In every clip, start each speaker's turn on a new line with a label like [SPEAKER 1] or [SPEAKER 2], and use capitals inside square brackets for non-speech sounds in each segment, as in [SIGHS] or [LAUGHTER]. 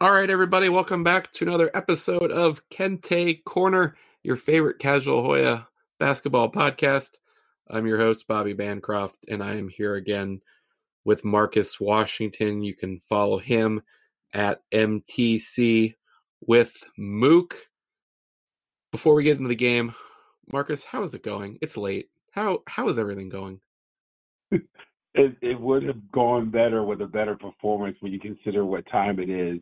[SPEAKER 1] All right, everybody, welcome back to another episode of Kente Corner, your favorite casual Hoya basketball podcast. I'm your host, Bobby Bancroft, and I am here again with Marcus Washington. You can follow him at MTC with Mook. Before we get into the game, Marcus, how is it going? It's late. How how is everything going? [LAUGHS]
[SPEAKER 2] It, it would have gone better with a better performance when you consider what time it is.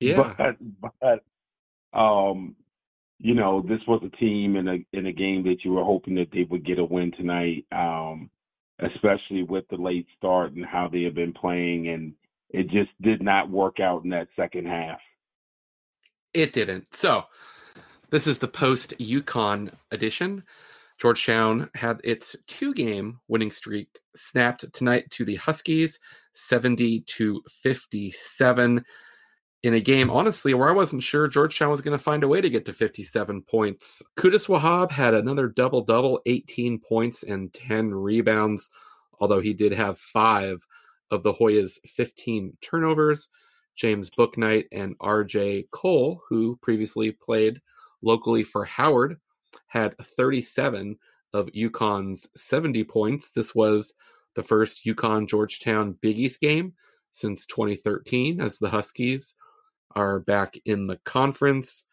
[SPEAKER 2] [LAUGHS]
[SPEAKER 1] Yeah.
[SPEAKER 2] But, but um, you know, this was a team in a in a game that you were hoping that they would get a win tonight. Um, especially with the late start and how they have been playing, and it just did not work out in that second half.
[SPEAKER 1] It didn't. So, this is the post UConn edition. Georgetown had its two game winning streak snapped tonight to the Huskies, 70 to 57 in a game, honestly, where I wasn't sure Georgetown was going to find a way to get to 57 points. Qudus Wahab had another double double, 18 points and 10 rebounds, although he did have five of the Hoyas' 15 turnovers. James Bouknight and RJ Cole, who previously played locally for Howard, had 37 of UConn's 70 points. This was the first UConn Georgetown Big East game since 2013 as the Huskies are back in the conference.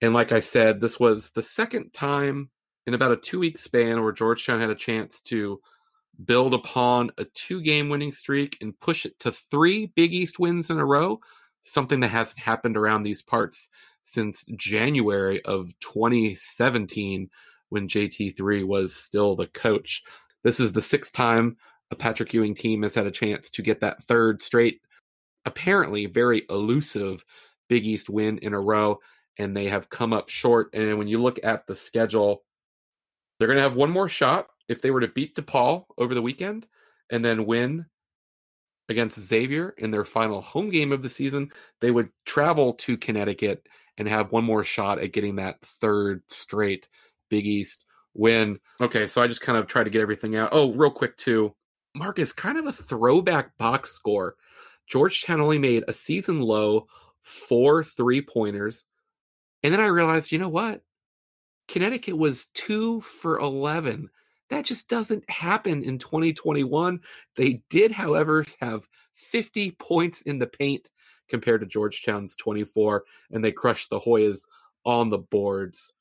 [SPEAKER 1] And like I said, this was the second time in about a two week span where Georgetown had a chance to build upon a two game winning streak and push it to three Big East wins in a row, something that hasn't happened around these parts since January of 2017 when JT3 was still the coach. This is the sixth time a Patrick Ewing team has had a chance to get that third straight apparently very elusive Big East win in a row, and they have come up short. And when you look at the schedule, they're going to have one more shot if they were to beat DePaul over the weekend and then win against Xavier in their final home game of the season. They would travel to Connecticut and have one more shot at getting that third straight Big East win. Okay, so I just kind of try to get everything out. Oh, real quick, too. Marcus, kind of a throwback box score Georgetown only made a season low four three pointers. And then I realized, you know what? Connecticut was two for 11. That just doesn't happen in 2021. They did, however, have 50 points in the paint compared to Georgetown's 24, and they crushed the Hoyas on the boards.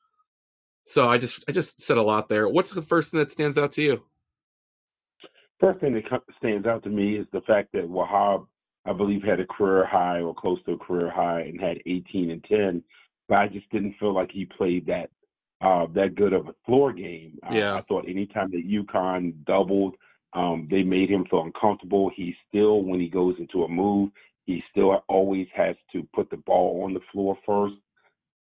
[SPEAKER 1] So I just I just said a lot there. What's the first thing that stands out to you?
[SPEAKER 2] First thing that stands out to me is the fact that Wahab I believe, had a career high or close to a career high and had 18 and 10. But I just didn't feel like he played that uh, that good of a floor game.
[SPEAKER 1] Yeah.
[SPEAKER 2] I, I thought anytime that UConn doubled, um, they made him feel uncomfortable. He still, when he goes into a move, he still always has to put the ball on the floor first.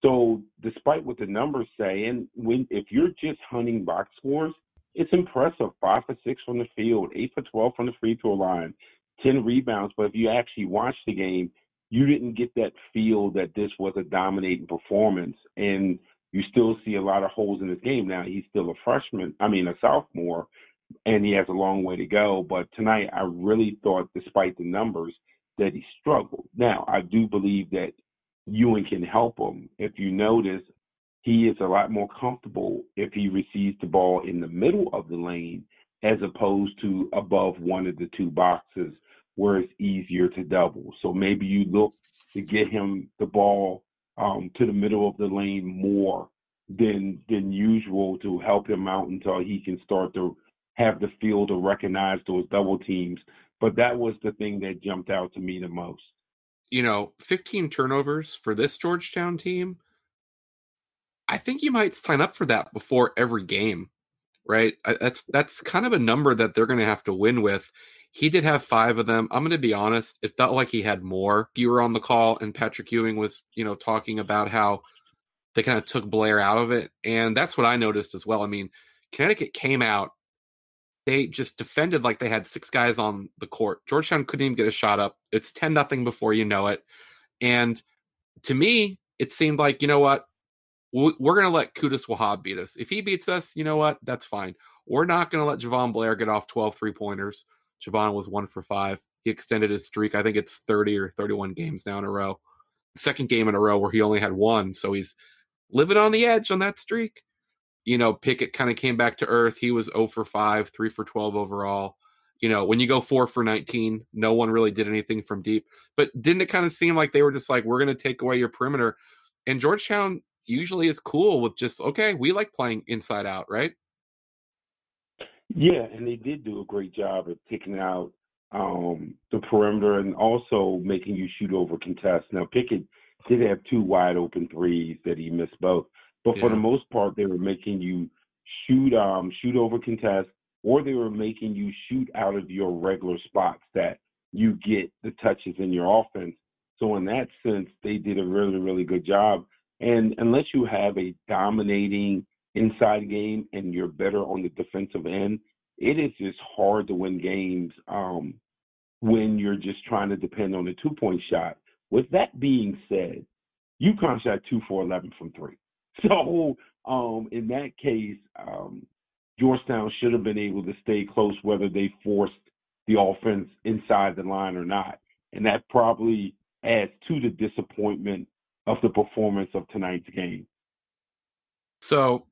[SPEAKER 2] So, despite what the numbers say, and when if you're just hunting box scores, it's impressive. Five for six from the field, eight for twelve from the free throw line, 10 rebounds, but if you actually watch the game, you didn't get that feel that this was a dominating performance. And you still see a lot of holes in his game. Now, he's still a freshman, I mean, a sophomore, and he has a long way to go. But tonight, I really thought, despite the numbers, that he struggled. Now, I do believe that Ewing can help him. If you notice, he is a lot more comfortable if he receives the ball in the middle of the lane as opposed to above one of the two boxes where it's easier to double. So maybe you look to get him the ball um, to the middle of the lane more than than usual to help him out until he can start to have the field to recognize those double teams. But that was the thing that jumped out to me the most.
[SPEAKER 1] You know, 15 turnovers for this Georgetown team. I think you might sign up for that before every game, right? That's that's kind of a number that they're going to have to win with. He did have five of them. I'm going to be honest. It felt like he had more. You were on the call, and Patrick Ewing was, you know, talking about how they kind of took Blair out of it, and that's what I noticed as well. I mean, Connecticut came out. They just defended like they had six guys on the court. Georgetown couldn't even get a shot up. It's ten nothing before you know it, and to me, it seemed like you know what we're going to let Qudus Wahab beat us. If he beats us, you know what? That's fine. We're not going to let Jahvon Blair get off 12 three pointers. Jahvon was one for five. He extended his streak. I think it's 30 or 31 games now in a row. second game in a row where he only had one. So he's living on the edge on that streak. You know, Pickett kind of came back to earth. He was 0 for 5, 3 for 12 overall. You know, when you go 4 for 19, no one really did anything from deep. But didn't it kind of seem like they were just like, we're going to take away your perimeter? And Georgetown usually is cool with just, okay, we like playing inside out, right?
[SPEAKER 2] Yeah, and they did do a great job of picking out um, the perimeter and also making you shoot over contests. Now, Pickett did have two wide open threes that he missed both, but yeah. for the most part, they were making you shoot um, shoot over contests, or they were making you shoot out of your regular spots that you get the touches in your offense. So in that sense, they did a really really good job. And unless you have a dominating inside game and you're better on the defensive end, it is just hard to win games um, when you're just trying to depend on the two point shot. With that being said, UConn shot two for 11 from three. [LAUGHS] So um, in that case, um, Georgetown should have been able to stay close whether they forced the offense inside the line or not. And that probably adds to the disappointment of the performance of tonight's game.
[SPEAKER 1] So,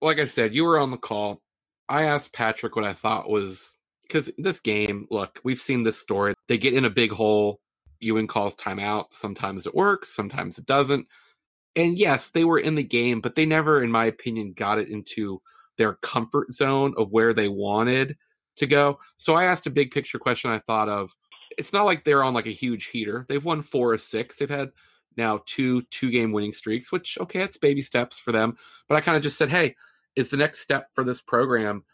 [SPEAKER 1] like I said, you were on the call. I asked Patrick what I thought was because this game, look, we've seen this story. They get in a big hole. Ewing calls timeout. Sometimes it works, sometimes it doesn't. And yes, they were in the game, but they never, in my opinion, got it into their comfort zone of where they wanted to go. So I asked a big picture question I thought of. It's not like they're on like a huge heater. They've won four or six. They've had now two two game winning streaks, which okay, it's baby steps for them. But I kind of just said, hey, is the next step for this program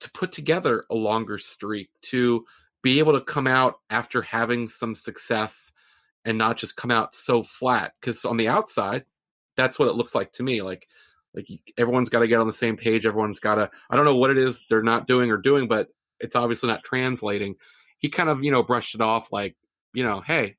[SPEAKER 1] to put together a longer streak, to be able to come out after having some success and not just come out so flat. Because on the outside, that's what it looks like to me. Like, like everyone's got to get on the same page. Everyone's got to. I don't know what it is they're not doing or doing, but it's obviously not translating. He kind of, you know, brushed it off like, you know, hey,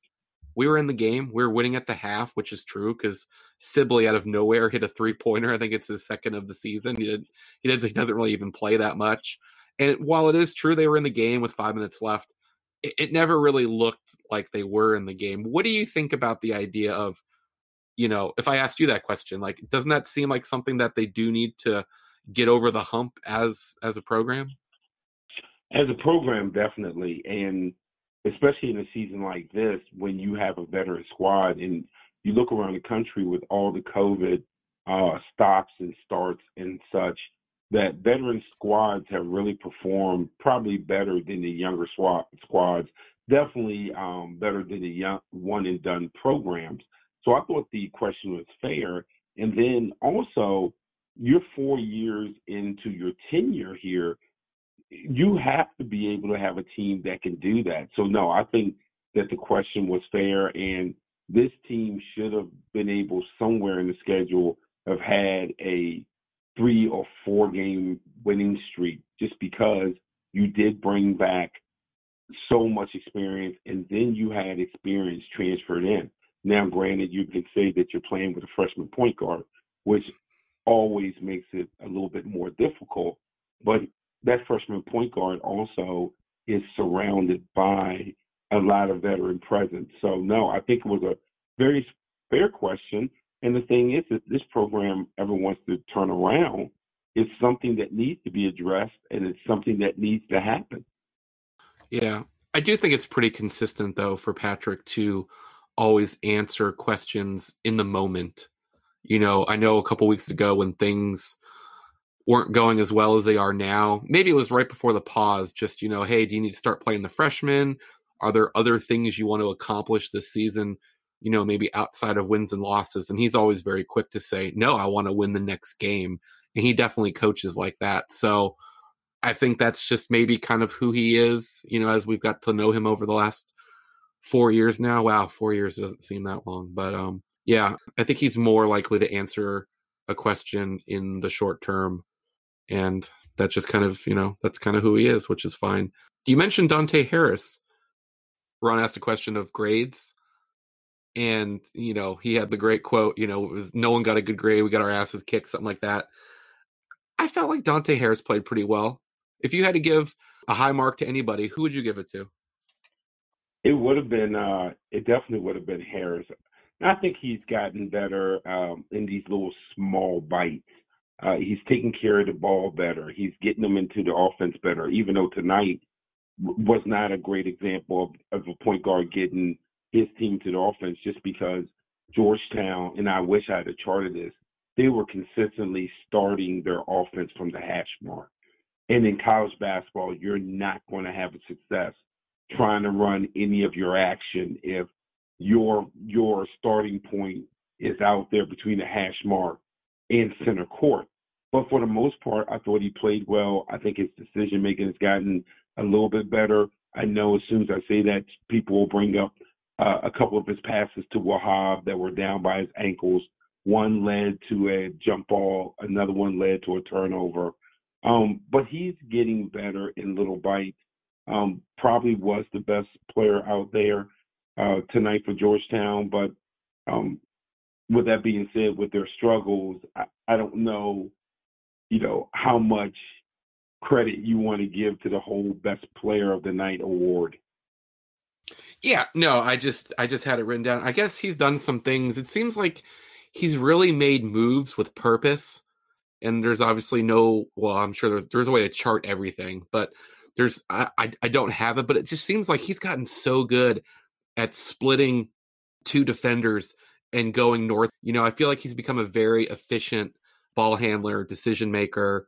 [SPEAKER 1] we were in the game. We were winning at the half, which is true because Sibley out of nowhere hit a three pointer. I think it's his second of the season. He did. He did. He doesn't really even play that much. And while it is true they were in the game with five minutes left, it, it never really looked like they were in the game. What do you think about the idea of, you know, if I asked you that question, like, doesn't that seem like something that they do need to get over the hump as as a program?
[SPEAKER 2] As a program, definitely, and especially in a season like this when you have a veteran squad and you look around the country with all the COVID uh, stops and starts and such, that veteran squads have really performed probably better than the younger squad, squads, definitely um, better than the young one and done programs. So I thought the question was fair. And then also, you're four years into your tenure here you have to be able to have a team that can do that. So no, I think that the question was fair, and this team should have been able somewhere in the schedule have had a three or four game winning streak just because you did bring back so much experience and then you had experience transferred in. Now, granted, you can say that you're playing with a freshman point guard, which always makes it a little bit more difficult. But that freshman point guard also is surrounded by a lot of veteran presence. So no, I think it was a very fair question. And the thing is, if this program ever wants to turn around, it's something that needs to be addressed, and it's something that needs to happen.
[SPEAKER 1] Yeah, I do think it's pretty consistent though for Patrick to always answer questions in the moment. You know, I know a couple weeks ago when things weren't going as well as they are now. Maybe it was right before the pause, just, you know, hey, do you need to start playing the freshmen? Are there other things you want to accomplish this season, you know, maybe outside of wins and losses? And he's always very quick to say, no, I want to win the next game. And he definitely coaches like that. So I think that's just maybe kind of who he is, you know, as we've got to know him over the last four years now. Wow, four years doesn't seem that long. But um, yeah, I think he's more likely to answer a question in the short term and that just kind of you know that's kind of who he is which is fine. You mentioned dante harris. Ron asked a question of grades and you know he had the great quote you know was no one got a good grade we got our asses kicked something like that. I felt like dante harris played pretty well. If you had to give a high mark to anybody who would you give it to?
[SPEAKER 2] It would have been uh it definitely would have been harris. I think he's gotten better um, in these little small bites. Uh, he's taking care of the ball better. He's getting them into the offense better. Even though tonight was not a great example of, of a point guard getting his team to the offense, just because Georgetown and I wish I had a chart of this. They were consistently starting their offense from the hash mark. And in college basketball, you're not going to have a success trying to run any of your action if your your starting point is out there between the hash mark and center court. But for the most part, I thought he played well. I think his decision making has gotten a little bit better. I know as soon as I say that, people will bring up uh, a couple of his passes to Wahab that were down by his ankles. One led to a jump ball, another one led to a turnover. Um, but he's getting better in little bites. Um, probably was the best player out there uh, tonight for Georgetown. But um, with that being said, with their struggles, I, I don't know, you know, how much credit you want to give to the whole best player of the night award.
[SPEAKER 1] Yeah, no, I just I just had it written down. I guess he's done some things. It seems like he's really made moves with purpose. And there's obviously no well, I'm sure there's there's a way to chart everything, but there's I, I, I don't have it, but it just seems like he's gotten so good at splitting two defenders and going north. You know, I feel like he's become a very efficient ball handler, decision maker.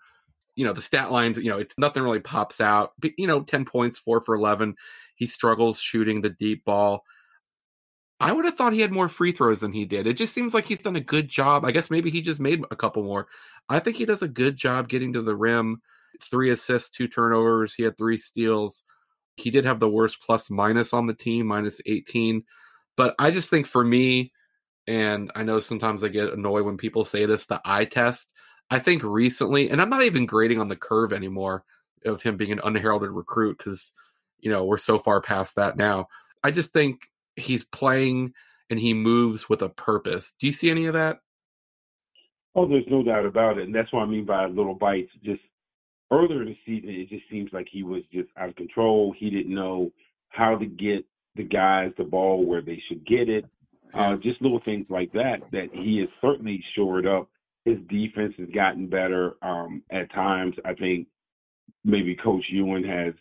[SPEAKER 1] You know, the stat lines, you know, it's nothing really pops out. But, you know, 10 points, four for 11. He struggles shooting the deep ball. I would have thought he had more free throws than he did. It just seems like he's done a good job. I guess maybe he just made a couple more. I think he does a good job getting to the rim. Three assists, two turnovers. He had three steals. He did have the worst plus minus on the team, minus 18. But I just think for me, and I know sometimes I get annoyed when people say this, the eye test. I think recently, and I'm not even grading on the curve anymore of him being an unheralded recruit because, you know, we're so far past that now. I just think he's playing and he moves with a purpose. Do you see any of that?
[SPEAKER 2] Oh, there's no doubt about it. And that's what I mean by little bites. Just earlier in the season, it just seems like he was just out of control. He didn't know how to get the guys the ball where they should get it. Uh, just little things like that that he has certainly shored up. His defense has gotten better. Um, at times, I think maybe Coach Ewing has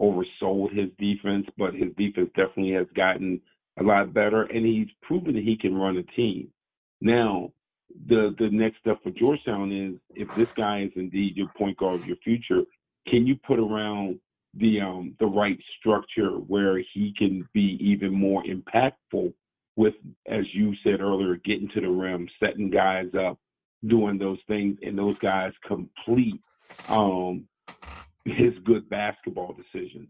[SPEAKER 2] oversold his defense, but his defense definitely has gotten a lot better, and he's proven that he can run a team. Now, the the next step for Georgetown is if this guy is indeed your point guard of your future, can you put around the um the right structure where he can be even more impactful with, as you said earlier, getting to the rim, setting guys up, doing those things, and those guys complete um his good basketball decisions.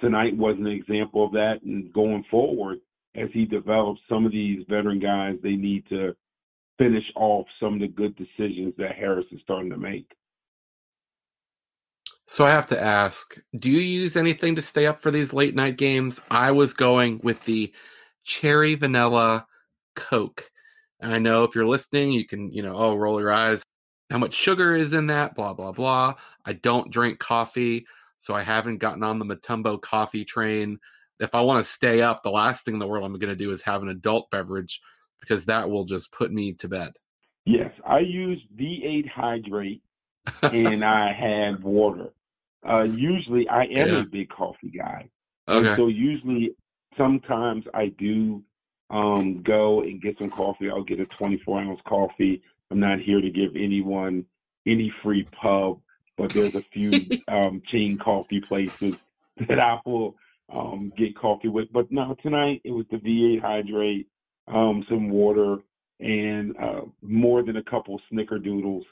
[SPEAKER 2] Tonight was an example of that, and going forward, as he develops some of these veteran guys, they need to finish off some of the good decisions that Harris is starting to make.
[SPEAKER 1] So I have to ask, do you use anything to stay up for these late night games? I was going with the cherry vanilla Coke. And I know if you're listening, you can, you know, oh, roll your eyes. How much sugar is in that? Blah, blah, blah. I don't drink coffee, so I haven't gotten on the Mutombo coffee train. If I want to stay up, the last thing in the world I'm going to do is have an adult beverage because that will just put me to bed.
[SPEAKER 2] Yes, I use V8 Hydrate and [LAUGHS] I have water. Uh, usually, I am yeah. a big coffee guy. Okay. And so usually, sometimes I do um, go and get some coffee. I'll get a 24 ounce coffee. I'm not here to give anyone any free pub, but there's a few [LAUGHS] um, chain coffee places that I will um, get coffee with. But no, tonight it was the V8 Hydrate um, some water, and uh, more than a couple snickerdoodles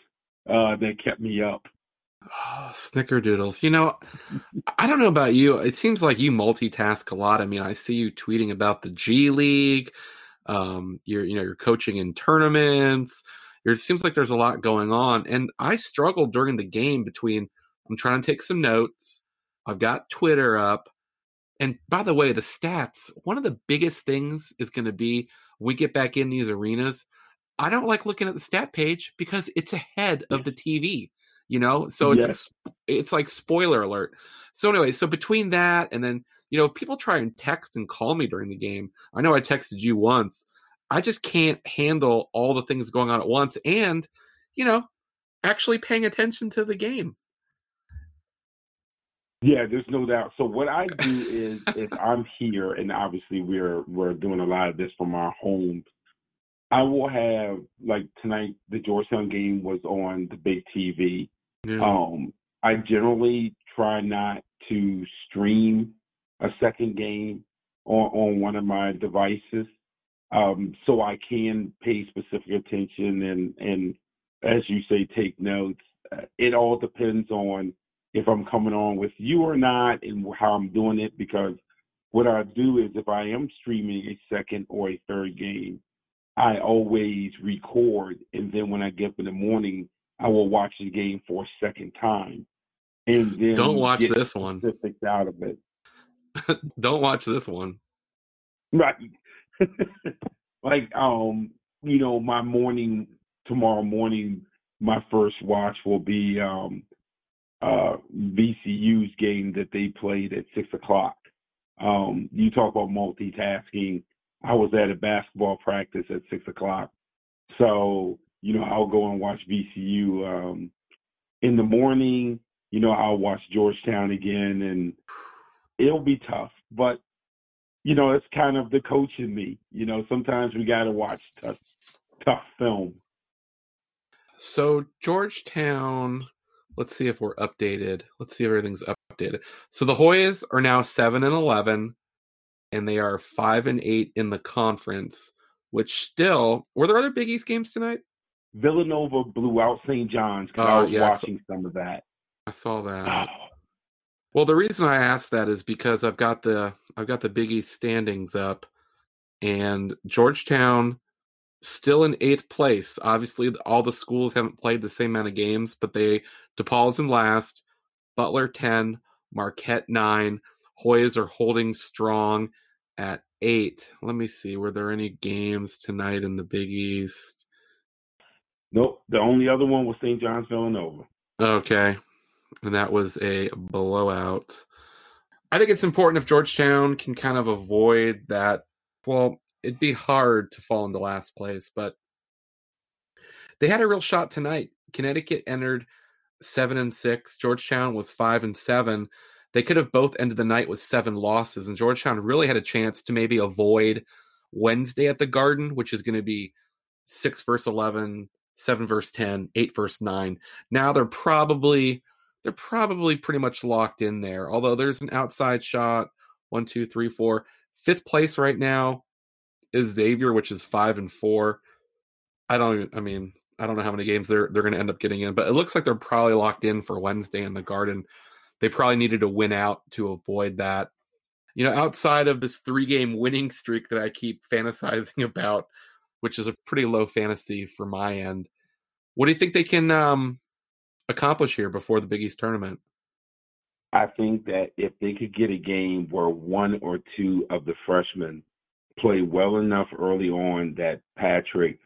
[SPEAKER 2] uh, that kept me up.
[SPEAKER 1] Oh, snickerdoodles. You know, I don't know about you. It seems like you multitask a lot. I mean, I see you tweeting about the G League. Um, you're, you know, you're coaching in tournaments. It seems like there's a lot going on, and I struggled during the game between I'm trying to take some notes. I've got Twitter up, and by the way, the stats. One of the biggest things is going to be we get back in these arenas, I don't like looking at the stat page because it's ahead of the TV, you know? So it's yes. like, it's like spoiler alert. So anyway, so between that and then, you know, if people try and text and call me during the game, I know I texted you once. I just can't handle all the things going on at once and, you know, actually paying attention to the game.
[SPEAKER 2] Yeah, there's no doubt. So what I [LAUGHS] do is if I'm here and obviously we're we're doing a lot of this from our homes, I will have like tonight the Georgetown game was on the big TV. Yeah. Um I generally try not to stream a second game on, on one of my devices. Um, so I can pay specific attention and, and as you say, take notes. Uh, it all depends on if I'm coming on with you or not and how I'm doing it because what I do is if I am streaming a second or a third game, I always record and then when I get up in the morning, I will watch the game for a second time. And then
[SPEAKER 1] don't watch this one.
[SPEAKER 2] Specifics out of it. [LAUGHS]
[SPEAKER 1] don't watch this one.
[SPEAKER 2] Right. [LAUGHS] like um, you know, my morning tomorrow morning, my first watch will be um uh VCU's game that they played at six o'clock. Um, you talk about multitasking. I was at a basketball practice at six o'clock. So, you know, I'll go and watch VCU um in the morning, you know, I'll watch Georgetown again and it'll be tough. But you know, it's kind of the coach in me. You know, sometimes we got to watch tough, tough film.
[SPEAKER 1] So Georgetown, let's see if we're updated. Let's see if everything's updated. So the Hoyas are now seven and eleven, and they are five and eight in the conference. Which still were there other Big East games tonight?
[SPEAKER 2] Villanova blew out St. John's because oh, I was yeah, watching so, some of that.
[SPEAKER 1] I saw that. Oh. Well, the reason I asked that is because I've got the I've got the Big East standings up, and Georgetown still in eighth place. Obviously, all the schools haven't played the same amount of games, but they DePaul's in last, Butler ten, Marquette nine, Hoyas are holding strong at eight. Let me see. Were there any games tonight in the Big East?
[SPEAKER 2] Nope. The only other one was St. John's Villanova.
[SPEAKER 1] Okay and that was a blowout. I think it's important if Georgetown can kind of avoid that. Well, it'd be hard to fall into last place, but they had a real shot tonight. Connecticut entered seven and six. Georgetown was five and seven. They could have both ended the night with seven losses, and Georgetown really had a chance to maybe avoid Wednesday at the Garden, which is going to be six versus 11, seven verse 10, eight verse nine. Now they're probably they're probably pretty much locked in there. Although there's an outside shot, one, two, three, four. Fifth place right now is Xavier, which is five and four. I don't. I mean, I don't know how many games they're they're going to end up getting in, but it looks like they're probably locked in for Wednesday in the Garden. They probably needed to win out to avoid that. You know, outside of this three game winning streak that I keep fantasizing [LAUGHS] about, which is a pretty low fantasy for my end. What do you think they can um, accomplish here before the Big East tournament?
[SPEAKER 2] I think that if they could get a game where one or two of the freshmen play well enough early on that Patrick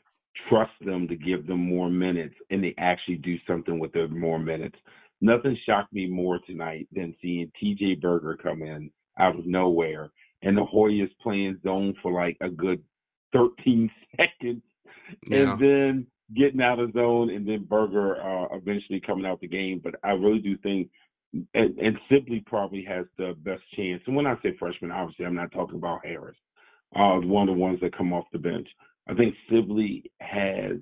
[SPEAKER 2] trusts them to give them more minutes and they actually do something with their more minutes. Nothing shocked me more tonight than seeing TJ Berger come in out of nowhere and the Hoyas playing zone for like a good 13 [LAUGHS] seconds. Yeah. And then getting out of zone and then Berger uh, eventually coming out the game. But I really do think, and, and Sibley probably has the best chance. And when I say freshman, obviously I'm not talking about Harris, uh, one of the ones that come off the bench. I think Sibley has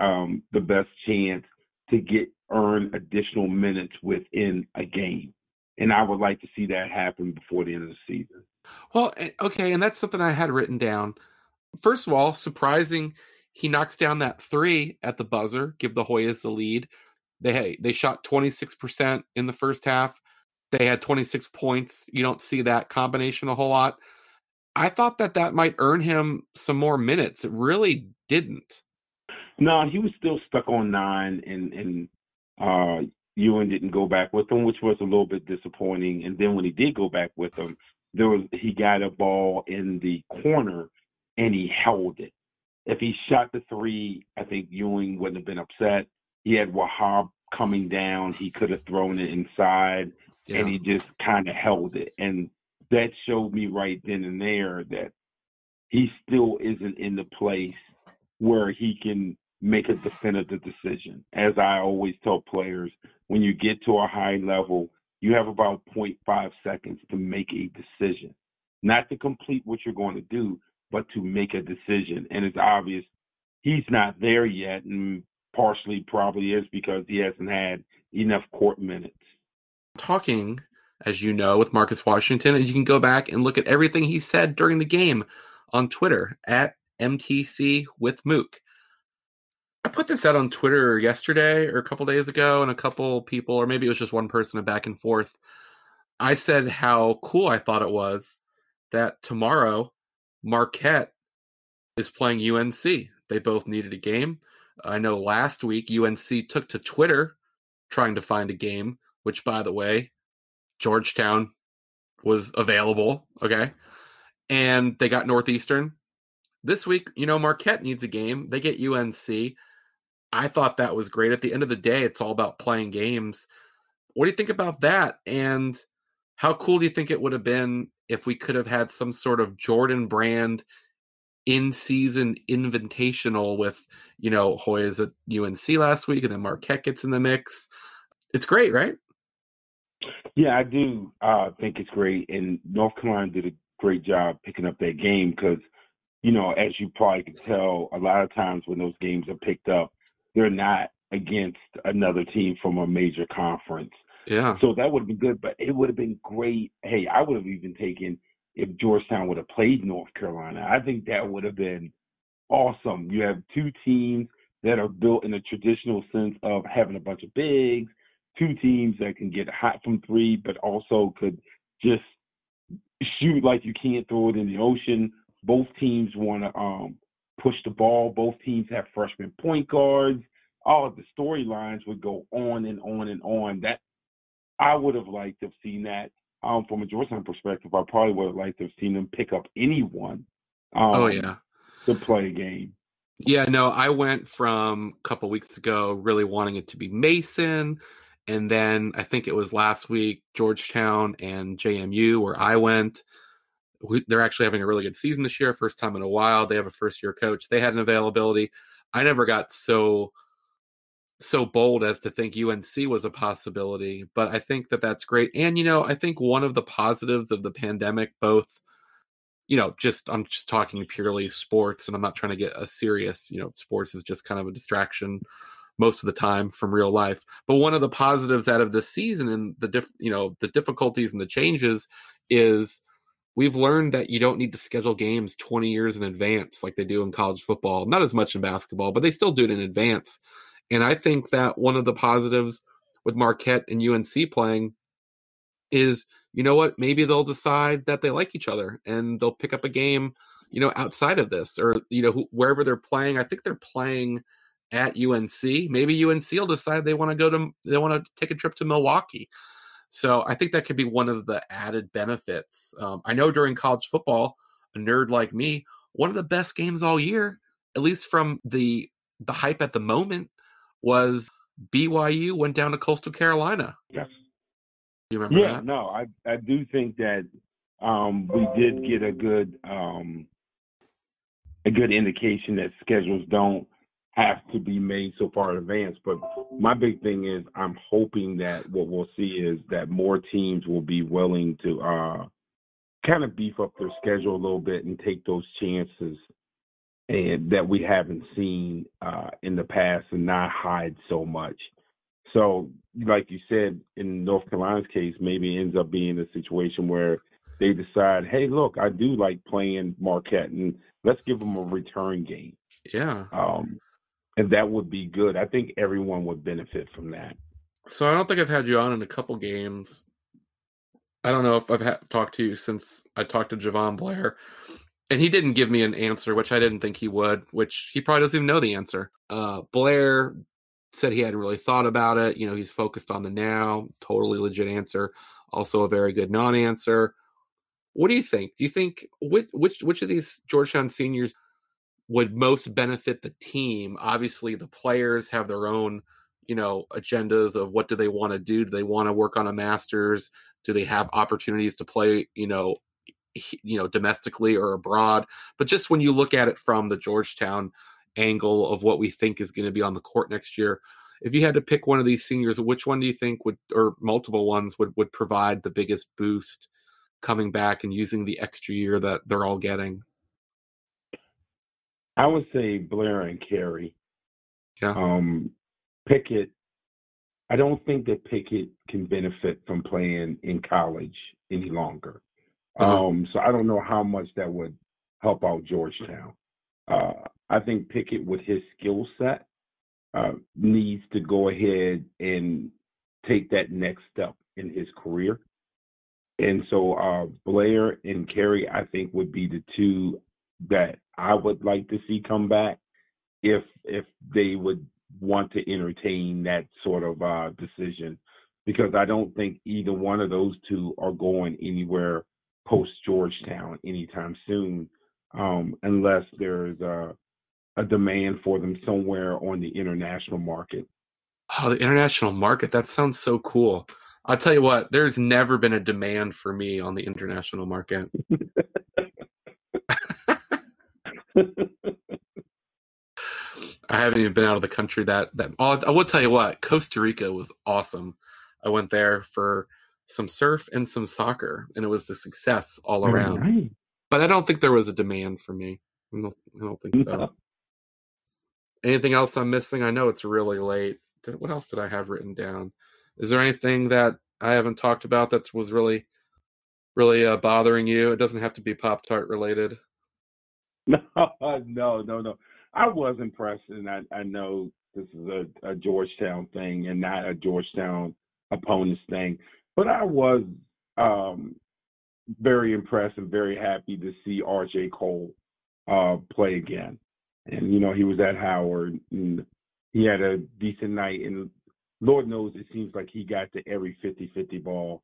[SPEAKER 2] um, the best chance to get earn additional minutes within a game. And I would like to see that happen before the end of the season.
[SPEAKER 1] Well, eh, okay, and that's something I had written down. First of all, surprising he knocks down that three at the buzzer, give the Hoyas the lead. They hey, they shot 26% in the first half. They had 26 points. You don't see that combination a whole lot. I thought that that might earn him some more minutes. It really didn't.
[SPEAKER 2] No, he was still stuck on nine, and and uh, Ewing didn't go back with him, which was a little bit disappointing. And then when he did go back with him, there was he got a ball in the corner and he held it if he shot the three, I think Ewing wouldn't have been upset. He had Wahab coming down. He could have thrown it inside, yeah. and he just kind of held it. And that showed me right then and there that he still isn't in the place where he can make a definitive decision. As I always tell players, when you get to a high level, you have about 0.5 seconds to make a decision. Not to complete what you're going to do, but to make a decision. And it's obvious he's not there yet, and partially probably is because he hasn't had enough court minutes.
[SPEAKER 1] Talking, as you know, with Marcus Washington, and you can go back and look at everything he said during the game on Twitter at MTC with Mook. I put this out on Twitter yesterday or a couple days ago, and a couple people, or maybe it was just one person, a back and forth. I said how cool I thought it was that tomorrow Marquette is playing UNC. They both needed a game. I know last week UNC took to Twitter trying to find a game, which, by the way, Georgetown was available. Okay. And they got Northeastern. This week, you know, Marquette needs a game. They get UNC. I thought that was great. At the end of the day, it's all about playing games. What do you think about that? And how cool do you think it would have been if we could have had some sort of Jordan brand in season invitational with, you know, Hoyas at UNC last week and then Marquette gets in the mix? It's great, right?
[SPEAKER 2] Yeah, I do uh, think it's great. And North Carolina did a great job picking up that game because, you know, as you probably can tell, a lot of times when those games are picked up, they're not against another team from a major conference.
[SPEAKER 1] Yeah.
[SPEAKER 2] So that would have been good, but it would have been great. Hey, I would have even taken if Georgetown would have played North Carolina. I think that would have been awesome. You have two teams that are built in a traditional sense of having a bunch of bigs, two teams that can get hot from three, but also could just shoot like you can't throw it in the ocean. Both teams want to um, push the ball. Both teams have freshman point guards. All of the storylines would go on and on and on. That I would have liked to have seen that. Um, from a Georgetown perspective, I probably would have liked to have seen them pick up anyone. Um,
[SPEAKER 1] oh yeah,
[SPEAKER 2] to play a game.
[SPEAKER 1] Yeah, no, I went from a couple weeks ago really wanting it to be Mason, and then I think it was last week Georgetown and JMU where I went we, they're actually having a really good season this year, first time in a while. They have a first year coach. They had an availability. I never got so so bold as to think UNC was a possibility, but I think that that's great. And you know, I think one of the positives of the pandemic, both you know, just I'm just talking purely sports, and I'm not trying to get a serious. You know, sports is just kind of a distraction most of the time from real life. But one of the positives out of this season and the diff, you know, the difficulties and the changes is we've learned that you don't need to schedule games 20 years in advance like they do in college football. Not as much in basketball, but they still do it in advance. And I think that one of the positives with Marquette and UNC playing is, you know what, maybe they'll decide that they like each other and they'll pick up a game, you know, outside of this or, you know, wherever they're playing. I think they're playing at UNC. Maybe UNC will decide they want to go to, they want to take a trip to Milwaukee. So I think that could be one of the added benefits. Um, I know during college football, a nerd like me, one of the best games all year, at least from the the hype at the moment, was BYU went down to Coastal Carolina.
[SPEAKER 2] Yes.
[SPEAKER 1] You remember
[SPEAKER 2] yeah,
[SPEAKER 1] that?
[SPEAKER 2] no, I I do think that um, we did get a good um, a good indication that schedules don't have to be made so far in advance. But my big thing is I'm hoping that what we'll see is that more teams will be willing to uh, kind of beef up their schedule a little bit and take those chances and that we haven't seen uh, in the past and not hide so much. So, like you said, in North Carolina's case, maybe it ends up being a situation where they decide, hey, look, I do like playing Marquette, and let's give them a return game.
[SPEAKER 1] Yeah.
[SPEAKER 2] Um, and that would be good. I think everyone would benefit from that.
[SPEAKER 1] So I don't think I've had you on in a couple games. I don't know if I've had, talked to you since I talked to Jahvon Blair, and he didn't give me an answer, which I didn't think he would. Which he probably doesn't even know the answer. Uh, Blair said he hadn't really thought about it. You know, he's focused on the now. Totally legit answer. Also a very good non-answer. What do you think? Do you think which which which of these Georgetown seniors would most benefit the team. Obviously, the players have their own, you know, agendas of what do they want to do. Do they want to work on a master's? Do they have opportunities to play, you know, you know domestically or abroad. But just when you look at it from the Georgetown angle of what we think is going to be on the court next year, if you had to pick one of these seniors, which one do you think would, or multiple ones would would provide the biggest boost coming back and using the extra year that they're all getting?
[SPEAKER 2] I would say Blair and Carey.
[SPEAKER 1] Yeah.
[SPEAKER 2] Um, Pickett. I don't think that Pickett can benefit from playing in college any longer. Uh-huh. Um, so I don't know how much that would help out Georgetown. Uh, I think Pickett, with his skill set, uh, needs to go ahead and take that next step in his career. And so uh, Blair and Carey, I think, would be the two that I would like to see come back if if they would want to entertain that sort of uh, decision, because I don't think either one of those two are going anywhere post Georgetown anytime soon, um, unless there's a, a demand for them somewhere on the international market.
[SPEAKER 1] Oh, the international market. That sounds so cool. I'll tell you what, there's never been a demand for me on the international market. [LAUGHS] I haven't even been out of the country that that oh, I will tell you what, Costa Rica was awesome. I went there for some surf and some soccer, and it was a success all around. Right. But I don't think there was a demand for me. I don't, I don't think so. No. Anything else I'm missing? I know it's really late. What else did I have written down? Is there anything that I haven't talked about that was really, really uh, bothering you? It doesn't have to be Pop Tart related. [LAUGHS]
[SPEAKER 2] No, no, no, no. I was impressed, and I, I know this is a, a Georgetown thing and not a Georgetown opponents thing, but I was um, very impressed and very happy to see R.J. Cole uh, play again. And you know, he was at Howard, and he had a decent night. And Lord knows, it seems like he got to every 50-50 ball.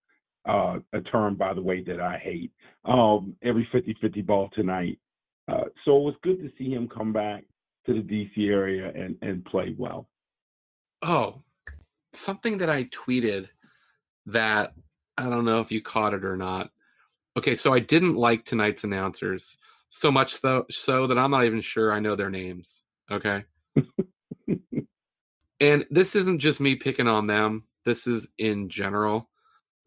[SPEAKER 2] Uh, a term, by the way, that I hate. Um, every 50-50 ball tonight. Uh, so it was good to see him come back to the DC area and, and play well.
[SPEAKER 1] Oh, something that I tweeted that I don't know if you caught it or not. Okay, so I didn't like tonight's announcers so much so so that I'm not even sure I know their names. Okay. [LAUGHS] and this isn't just me picking on them. This is in general.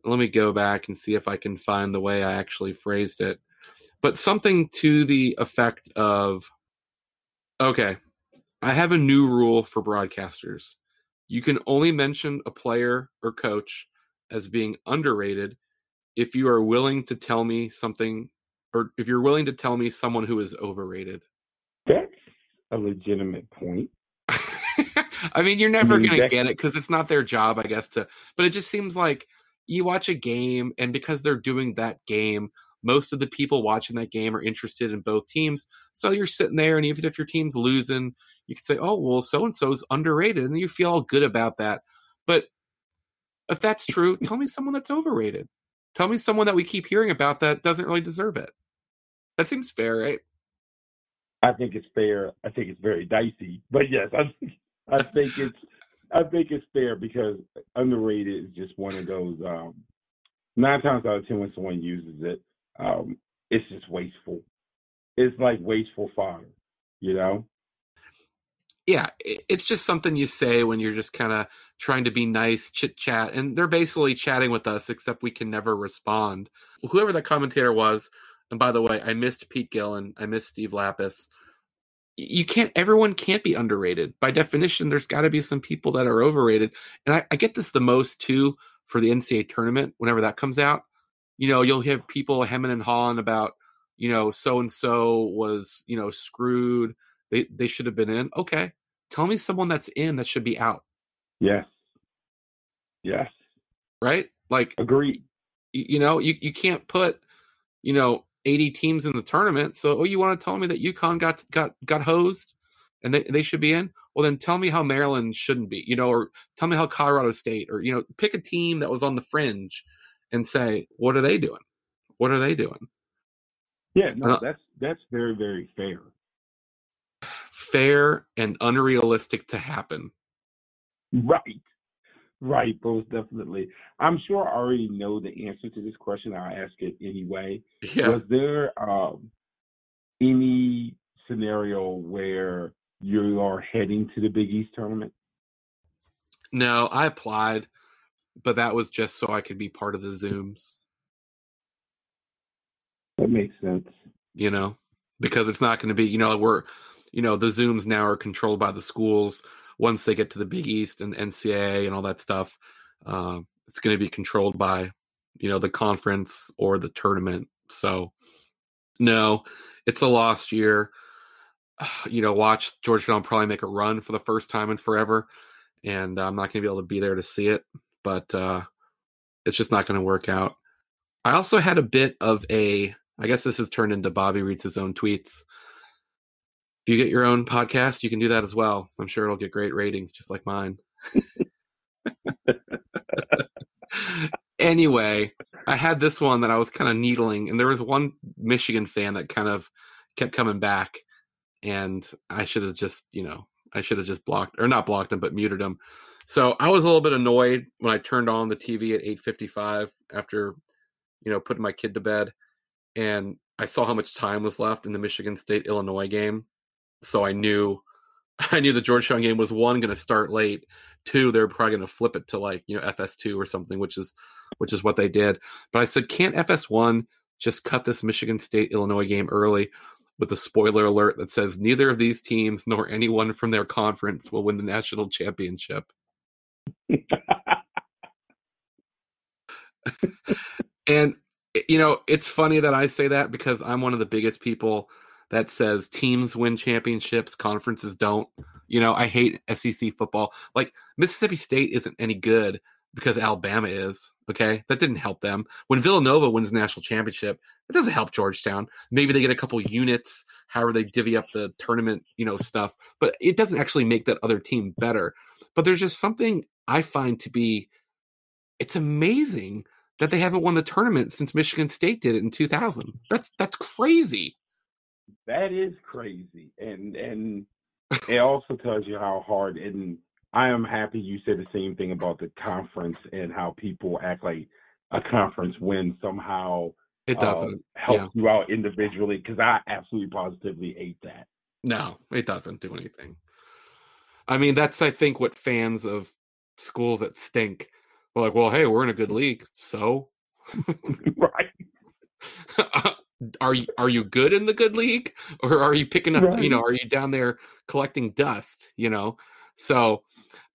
[SPEAKER 1] Let me go back and see if I can find the way I actually phrased it. But something to the effect of Okay. I have a new rule for broadcasters. You can only mention a player or coach as being underrated if you are willing to tell me something or if you're willing to tell me someone who is overrated.
[SPEAKER 2] That's a legitimate point. [LAUGHS]
[SPEAKER 1] I mean, you're never I mean, going to get it because it's not their job, I guess, to, but it just seems like you watch a game and because they're doing that game, most of the people watching that game are interested in both teams. So you're sitting there, and even if your team's losing, you can say, "Oh, well, so and so's underrated," and you feel all good about that. But if that's true, tell me someone that's overrated. Tell me someone that we keep hearing about that doesn't really deserve it. That seems fair, right?
[SPEAKER 2] I think it's fair. I think it's very dicey, but yes, I think, I think it's I think it's fair because underrated is just one of those. Um, nine times out of ten, when someone uses it, um, it's just wasteful. It's like wasteful fodder, you know?
[SPEAKER 1] Yeah, it's just something you say when you're just kind of trying to be nice, chit chat, and they're basically chatting with us, except we can never respond. Whoever that commentator was, and by the way, I missed Pete Gillen, I missed Steve Lappas. You can't, everyone can't be underrated. By definition, there's got to be some people that are overrated. And I, I get this the most too for the NCAA tournament whenever that comes out you know, you'll have people hemming and hawing about, you know, so and so was, you know, screwed. They they should have been in. Okay. Tell me someone that's in that should be out.
[SPEAKER 2] Yes. Yes.
[SPEAKER 1] Right? Like
[SPEAKER 2] agree.
[SPEAKER 1] You, know, you, you can't put, you know, 80 teams in the tournament. So oh, you want to tell me that UConn got got got hosed and they, they should be in? Well then tell me how Maryland shouldn't be, you know, or tell me how Colorado State or you know, pick a team that was on the fringe and say, what are they doing? What are they doing?
[SPEAKER 2] Yeah, no, uh, that's that's very very fair.
[SPEAKER 1] Fair and unrealistic to happen.
[SPEAKER 2] Right. Right, most definitely. I'm sure I already know the answer to this question. I'll ask it anyway.
[SPEAKER 1] Yeah.
[SPEAKER 2] Was there um, any scenario where you are heading to the Big East tournament?
[SPEAKER 1] No, I applied, but that was just so I could be part of the Zooms.
[SPEAKER 2] That makes sense.
[SPEAKER 1] You know, because it's not going to be, you know, we're, you know, the Zooms now are controlled by the schools. Once they get to the Big East and NCAA and all that stuff, uh, it's going to be controlled by, you know, the conference or the tournament. So, no, it's a lost year. [SIGHS] You know, watch Georgetown probably make a run for the first time in forever, and I'm not going to be able to be there to see it. But uh, it's just not going to work out. I also had a bit of a I guess this has turned into Bobby reads his own tweets. You get your own podcast, you can do that as well. I'm sure it'll get great ratings, just like mine. [LAUGHS] anyway, I had this one that I was kind of needling, and there was one Michigan fan that kind of kept coming back, and I should have just, you know, I should have just blocked or not blocked him, but muted him. So I was a little bit annoyed when I turned on the TV at 8:55 after, you know, putting my kid to bed and I saw how much time was left in the Michigan State Illinois game. So I knew [LAUGHS] I knew the Georgetown game was one going to start late, two they're probably going to flip it to like, you know, FS2 or something, which is which is what they did. But I said, "Can't FS1 just cut this Michigan State Illinois game early?" With a spoiler alert that says neither of these teams nor anyone from their conference will win the national championship. [LAUGHS] and you know, it's funny that I say that because I'm one of the biggest people that says teams win championships, conferences don't. You know, I hate SEC football. Like Mississippi State isn't any good because Alabama is. Okay, that didn't help them. When Villanova wins national championship, it doesn't help Georgetown. Maybe they get a couple units, however they divvy up the tournament, you know, stuff. But it doesn't actually make that other team better. But there's just something I find to be. It's amazing that they haven't won the tournament since Michigan State did it in 2000. That's that's crazy.
[SPEAKER 2] That is crazy, and and it also tells you how hard. And I am happy you said the same thing about the conference and how people act like a conference win somehow.
[SPEAKER 1] It doesn't
[SPEAKER 2] um, help yeah. you out individually because I absolutely positively hate that.
[SPEAKER 1] No, it doesn't do anything. I mean, that's I think what fans of schools that stink we're like, well, hey, we're in a good [LAUGHS] league, so
[SPEAKER 2] right. [LAUGHS]
[SPEAKER 1] are you are you good in the good league, [LAUGHS] or are you picking up? Right. You know, are you down there collecting dust? You know, so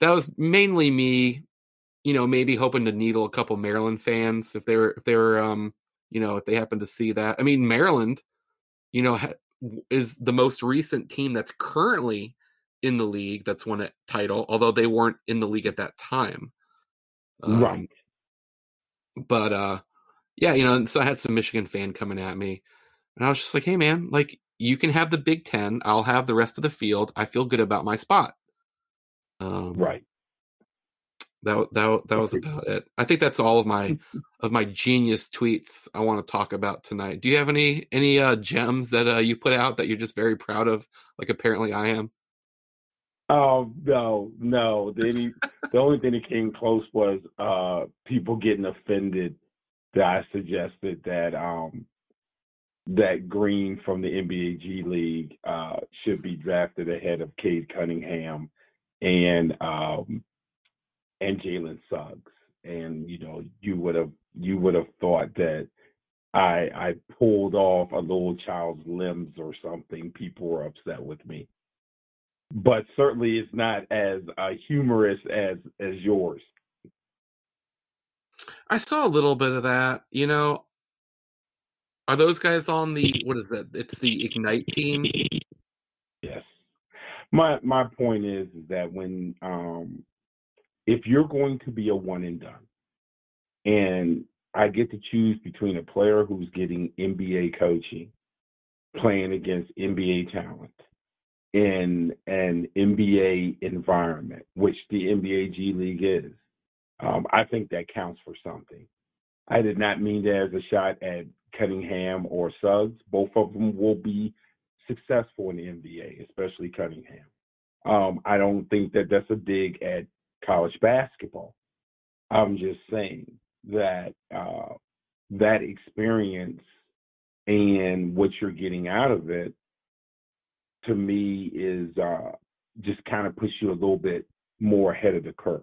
[SPEAKER 1] that was mainly me. You know, maybe hoping to needle a couple Maryland fans if they were if they were um you know if they happen to see that. I mean, Maryland, you know, is the most recent team that's currently in the league that's won a title, although they weren't in the league at that time.
[SPEAKER 2] Um, right.
[SPEAKER 1] But uh yeah, you know, so I had some Michigan fan coming at me. And I was just like, hey man, like you can have the Big Ten, I'll have the rest of the field. I feel good about my spot.
[SPEAKER 2] Um right.
[SPEAKER 1] That that that was about it. I think that's all of my [LAUGHS] of my genius tweets I want to talk about tonight. Do you have any any uh gems that uh you put out that you're just very proud of like apparently I am?
[SPEAKER 2] Oh no, no. [LAUGHS] The, only, the only thing that came close was uh, people getting offended that I suggested that um, that Green from the NBA G League uh, should be drafted ahead of Cade Cunningham and um, and Jalen Suggs. And you know, you would have you would have thought that I I pulled off a little child's limbs or something. People were upset with me but certainly it's not as uh, humorous as as yours.
[SPEAKER 1] I saw a little bit of that. You know, are those guys on the what is it? It's the Ignite team.
[SPEAKER 2] Yes. My my point is, is that when um if you're going to be a one and done, and I get to choose between a player who's getting NBA coaching, playing against NBA talent, in an NBA environment, which the NBA G League is. Um, I think that counts for something. I did not mean that as a shot at Cunningham or Suggs. Both of them will be successful in the NBA, especially Cunningham. Um, I don't think that that's a dig at college basketball. I'm just saying that uh, that experience and what you're getting out of it, to me, is uh, just kind of push you a little bit more ahead of the curve.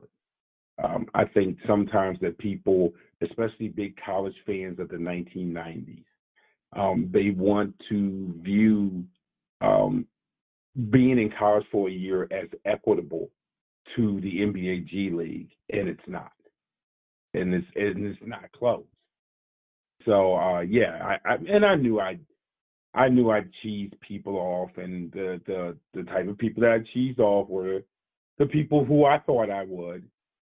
[SPEAKER 2] Um, I think sometimes that people, especially big college fans of the 1990s, um, they want to view um, being in college for a year as equitable to the NBA G League, and it's not, and it's and it's not close. So uh, yeah, I, I and I knew I I knew I'd cheese people off, and the the the type of people that I cheesed off were the people who I thought I would,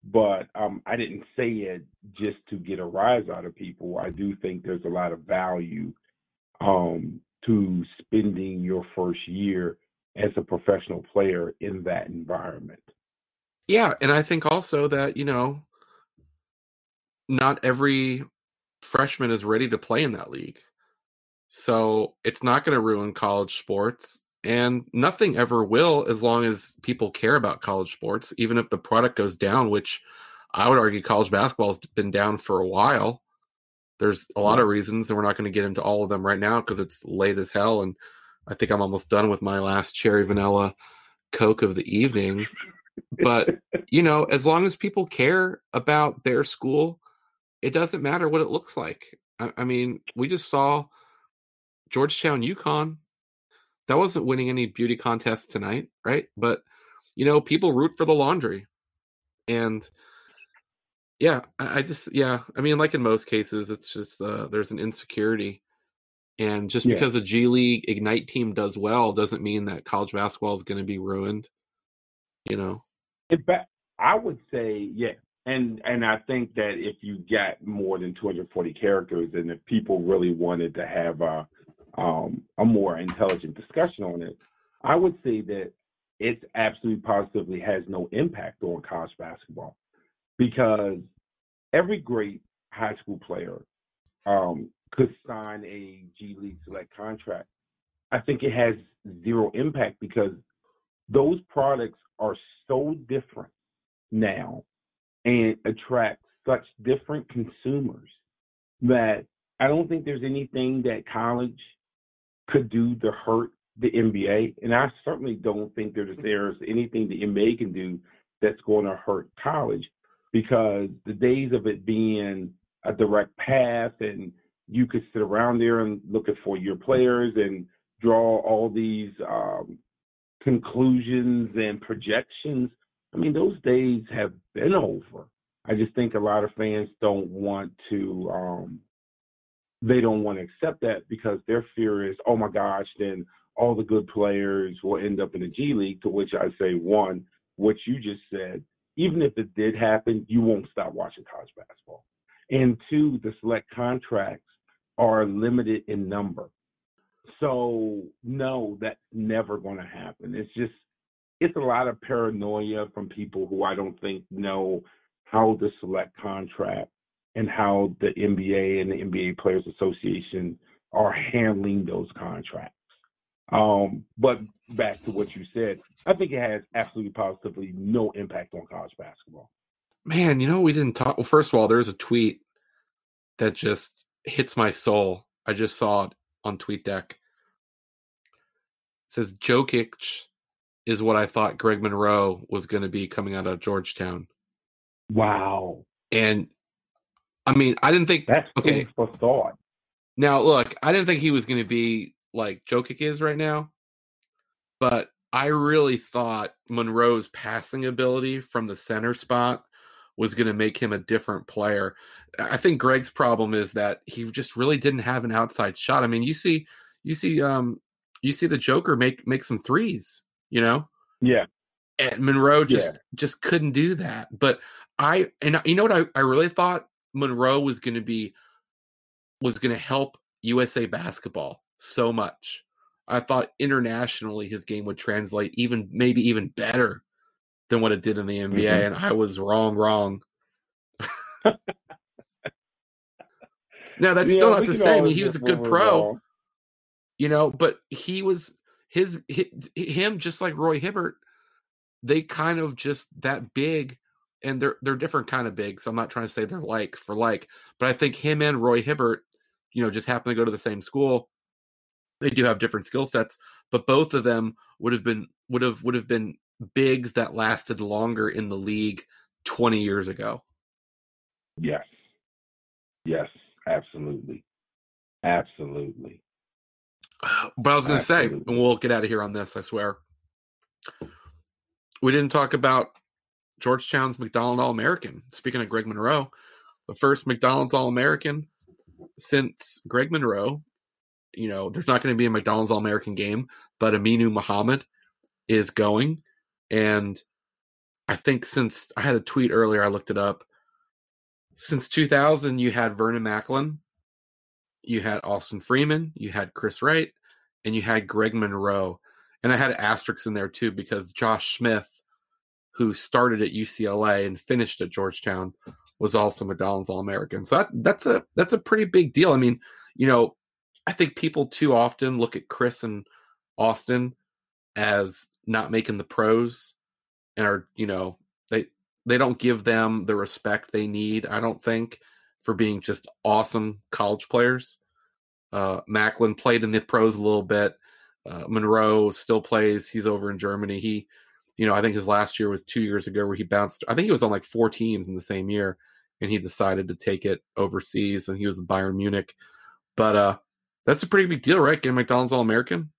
[SPEAKER 2] but um, I didn't say it just to get a rise out of people. I do think there's a lot of value um, to spending your first year as a professional player in that environment.
[SPEAKER 1] Yeah, and I think also that, you know, not every freshman is ready to play in that league. So it's not going to ruin college sports. And nothing ever will as long as people care about college sports, even if the product goes down, which I would argue college basketball has been down for a while. There's a lot of reasons, and we're not going to get into all of them right now because it's late as hell. And I think I'm almost done with my last cherry vanilla Coke of the evening. But, you know, as long as people care about their school, it doesn't matter what it looks like. I, I mean, we just saw Georgetown UConn. That wasn't winning any beauty contests tonight, right? But, you know, people root for the laundry. And, yeah, I, I just, yeah, I mean, like in most cases, it's just uh, there's an insecurity and just yeah. because a G League Ignite team does well doesn't mean that college basketball is going to be ruined. You know.
[SPEAKER 2] In fact, I would say, yeah, and and I think that if you get more than 240 characters, and if people really wanted to have a um, a more intelligent discussion on it, I would say that it absolutely positively has no impact on college basketball because every great high school player um, could sign a G League Select contract. I think it has zero impact because those products are so different now and attract such different consumers that I don't think there's anything that college could do to hurt the NBA. And I certainly don't think there's, there's anything the NBA can do that's going to hurt college because the days of it being a direct path and you could sit around there and look at four year players and draw all these um, conclusions and projections. I mean, those days have been over. I just think a lot of fans don't want to um, they don't want to accept that because their fear is, oh my gosh, then all the good players will end up in the G League. To which I say, one, what you just said, even if it did happen, you won't stop watching college basketball. And two, the select contracts are limited in number. So no, that's never going to happen. It's just it's a lot of paranoia from people who I don't think know how the select contract and how the NBA and the NBA Players Association are handling those contracts. Um, but back to what you said, I think it has absolutely positively no impact on college basketball.
[SPEAKER 1] Man, you know we didn't talk. Well, first of all, there's a tweet that just hits my soul. I just saw it on TweetDeck. It says Jokic is what I thought Greg Monroe was going to be coming out of Georgetown.
[SPEAKER 2] Wow.
[SPEAKER 1] And I mean, I didn't think
[SPEAKER 2] that's
[SPEAKER 1] okay
[SPEAKER 2] for thought.
[SPEAKER 1] Now, look, I didn't think he was going to be like Jokic is right now, but I really thought Monroe's passing ability from the center spot was going to make him a different player. I think Greg's problem is that he just really didn't have an outside shot. I mean, you see, you see, um, you see the Joker make make some threes, you know.
[SPEAKER 2] Yeah.
[SPEAKER 1] And Monroe just yeah. just couldn't do that. But I and you know what I, I really thought Monroe was going to be was going to help USA basketball so much. I thought internationally his game would translate even maybe even better than what it did in the NBA, mm-hmm. and I was wrong, wrong. now that's yeah, still not to say. I mean, he was a good pro, wrong. you know, but he was his, his him just like Roy Hibbert. They kind of just that big and they're they're different kind of big. So I'm not trying to say they're like for like, but I think him and Roy Hibbert, you know, just happen to go to the same school. They do have different skill sets, but both of them would have been would have would have been bigs that lasted longer in the league 20 years ago.
[SPEAKER 2] Yes. Yes, absolutely. Absolutely. [SIGHS]
[SPEAKER 1] But I was going to say, and we'll get out of here on this, I swear. We didn't talk about Georgetown's McDonald All American. Speaking of Greg Monroe, the first McDonald's All American since Greg Monroe. You know, there's not going to be a McDonald's All American game, but Aminu Mohammed is going. And I think since I had a tweet earlier, I looked it up. Since 2000, you had Vernon Macklin, you had Austin Freeman, you had Chris Wright, and you had Greg Monroe. And I had asterisks in there too because Josh Smith, who started at UCLA and finished at Georgetown, was also McDonald's All American. So that, that's a that's a pretty big deal. I mean, you know, I think people too often look at Chris and Austin as not making the pros and are, you know, they they don't give them the respect they need, I don't think, for being just awesome college players. Uh, Macklin played in the pros a little bit. Uh, Monroe still plays. He's over in Germany. He, you know, I think his last year was two years ago where he bounced. I think he was on like four teams in the same year, and he decided to take it overseas, and he was in Bayern Munich. But uh, that's a pretty big deal, right? Getting McDonald's All American.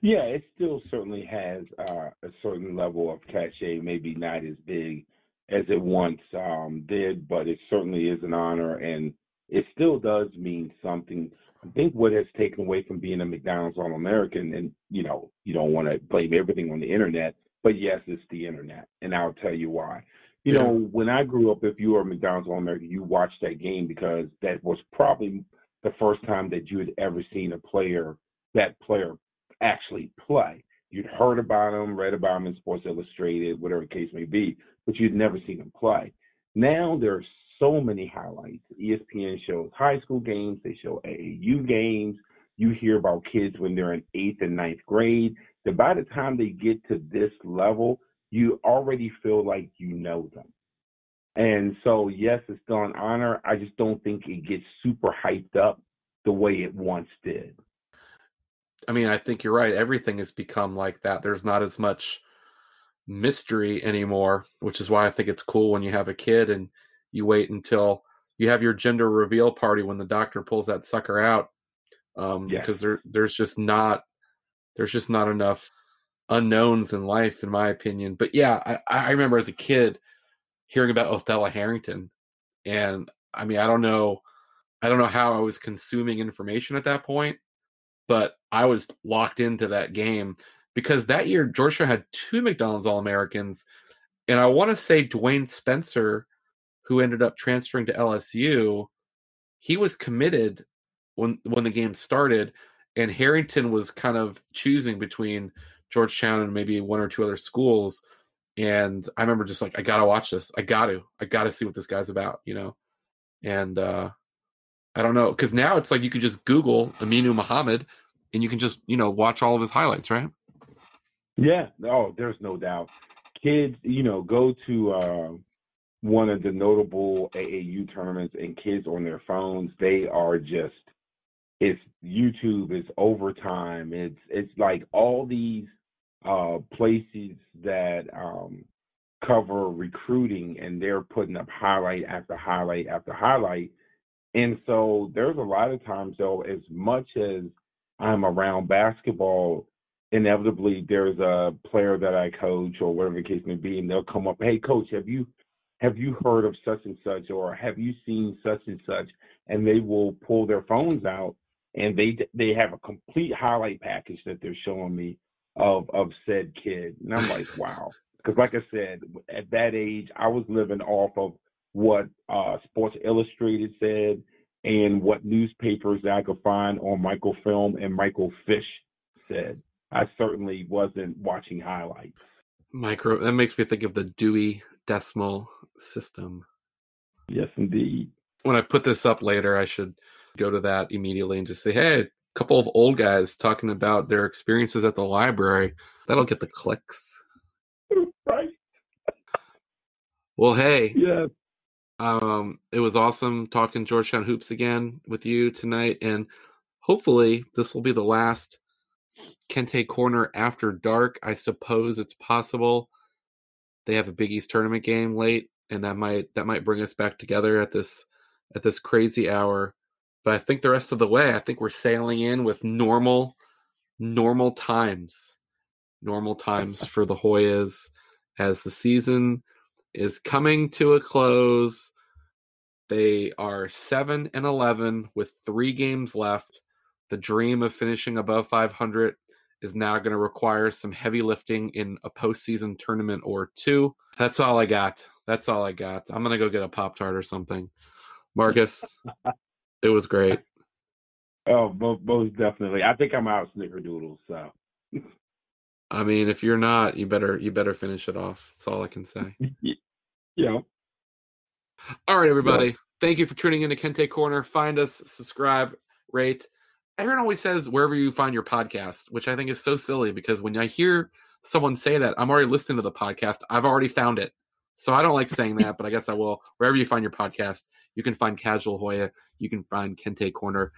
[SPEAKER 2] Yeah, it still certainly has uh, a certain level of cachet, maybe not as big as it once um, did, but it certainly is an honor, and it still does mean something. I think what has taken away from being a McDonald's All American, and you know, you don't want to blame everything on the internet, but yes, it's the internet, and I'll tell you why. You yeah. know, when I grew up, if you were a McDonald's All American, you watched that game because that was probably the first time that you had ever seen a player, that player actually play. You'd heard about him, read about him in Sports Illustrated, whatever the case may be, but you'd never seen him play. Now there's so many highlights. ESPN shows high school games, they show AAU games. You hear about kids when they're in eighth and ninth grade. That by the time they get to this level, you already feel like you know them. And so, yes, it's an honor. I just don't think it gets super hyped up the way it once did.
[SPEAKER 1] I mean, I think you're right. Everything has become like that. There's not as much mystery anymore, which is why I think it's cool when you have a kid and you wait until you have your gender reveal party when the doctor pulls that sucker out. Um, yeah. because there there's just not there's just not enough unknowns in life, in my opinion. But yeah, I, I remember as a kid hearing about Othella Harrington, and I mean, I don't know, I don't know how I was consuming information at that point, but I was locked into that game because that year Georgia had two McDonald's All Americans, and I want to say Duane Spencer, who ended up transferring to LSU, he was committed when when the game started, and Harrington was kind of choosing between Georgetown and maybe one or two other schools. And I remember just like, I gotta watch this. I got to. I got to see what this guy's about, you know. And uh I don't know because now it's like you can just Google Aminu Mohammed and you can just you know watch all of his highlights, right?
[SPEAKER 2] Yeah. Oh, there's no doubt. Kids, you know, go to uh, one of the notable AAU tournaments, and kids on their phones, they are just. It's YouTube. It's overtime. It's it's like all these uh, places that um, cover recruiting, and they're putting up highlight after highlight after highlight. And so there's a lot of times, though, as much as I'm around basketball, inevitably there's a player that I coach or whatever the case may be, and they'll come up, hey coach, have you have you heard of such and such or have you seen such and such? And they will pull their phones out and they they have a complete highlight package that they're showing me of of said kid, and I'm like, [LAUGHS] wow, because like I said, at that age, I was living off of what uh, Sports Illustrated said and what newspapers I could find on microfilm and michael fish said. I certainly wasn't watching highlights.
[SPEAKER 1] Micro that makes me think of the Dewey Decimal System.
[SPEAKER 2] Yes, indeed.
[SPEAKER 1] When I put this up later, I should go to that immediately and just say, "Hey, a couple of old guys talking about their experiences at the library." That'll get the clicks. [LAUGHS]
[SPEAKER 2] Right.
[SPEAKER 1] Well, hey,
[SPEAKER 2] Yeah.
[SPEAKER 1] um, it was awesome talking Georgetown hoops again with you tonight, and hopefully this will be the last Kente Corner after dark. I suppose it's possible. They have a Big East tournament game late, and that might that might bring us back together at this at this crazy hour. But I think the rest of the way, I think we're sailing in with normal normal times, normal times [LAUGHS] for the Hoyas as the season is coming to a close. They are 7 and 11 with 3 games left. The dream of finishing above 500 is now going to require some heavy lifting in a postseason tournament or two. That's all I got. That's all I got. I'm going to go get a Pop Tart or something. Marcus, it was great. [LAUGHS]
[SPEAKER 2] Oh, most, most definitely. I think I'm out snickerdoodles. So.
[SPEAKER 1] I mean, if you're not, you better you better finish it off. That's all I can say. [LAUGHS]
[SPEAKER 2] yeah.
[SPEAKER 1] All right, everybody. Thank you for tuning in to Kente Corner. Find us, subscribe, rate. Everyone always says wherever you find your podcast, which I think is so silly because when I hear someone say that, I'm already listening to the podcast. I've already found it. So I don't like saying that, but I guess I will. Wherever you find your podcast, you can find Casual Hoya. You can find Kente Corner.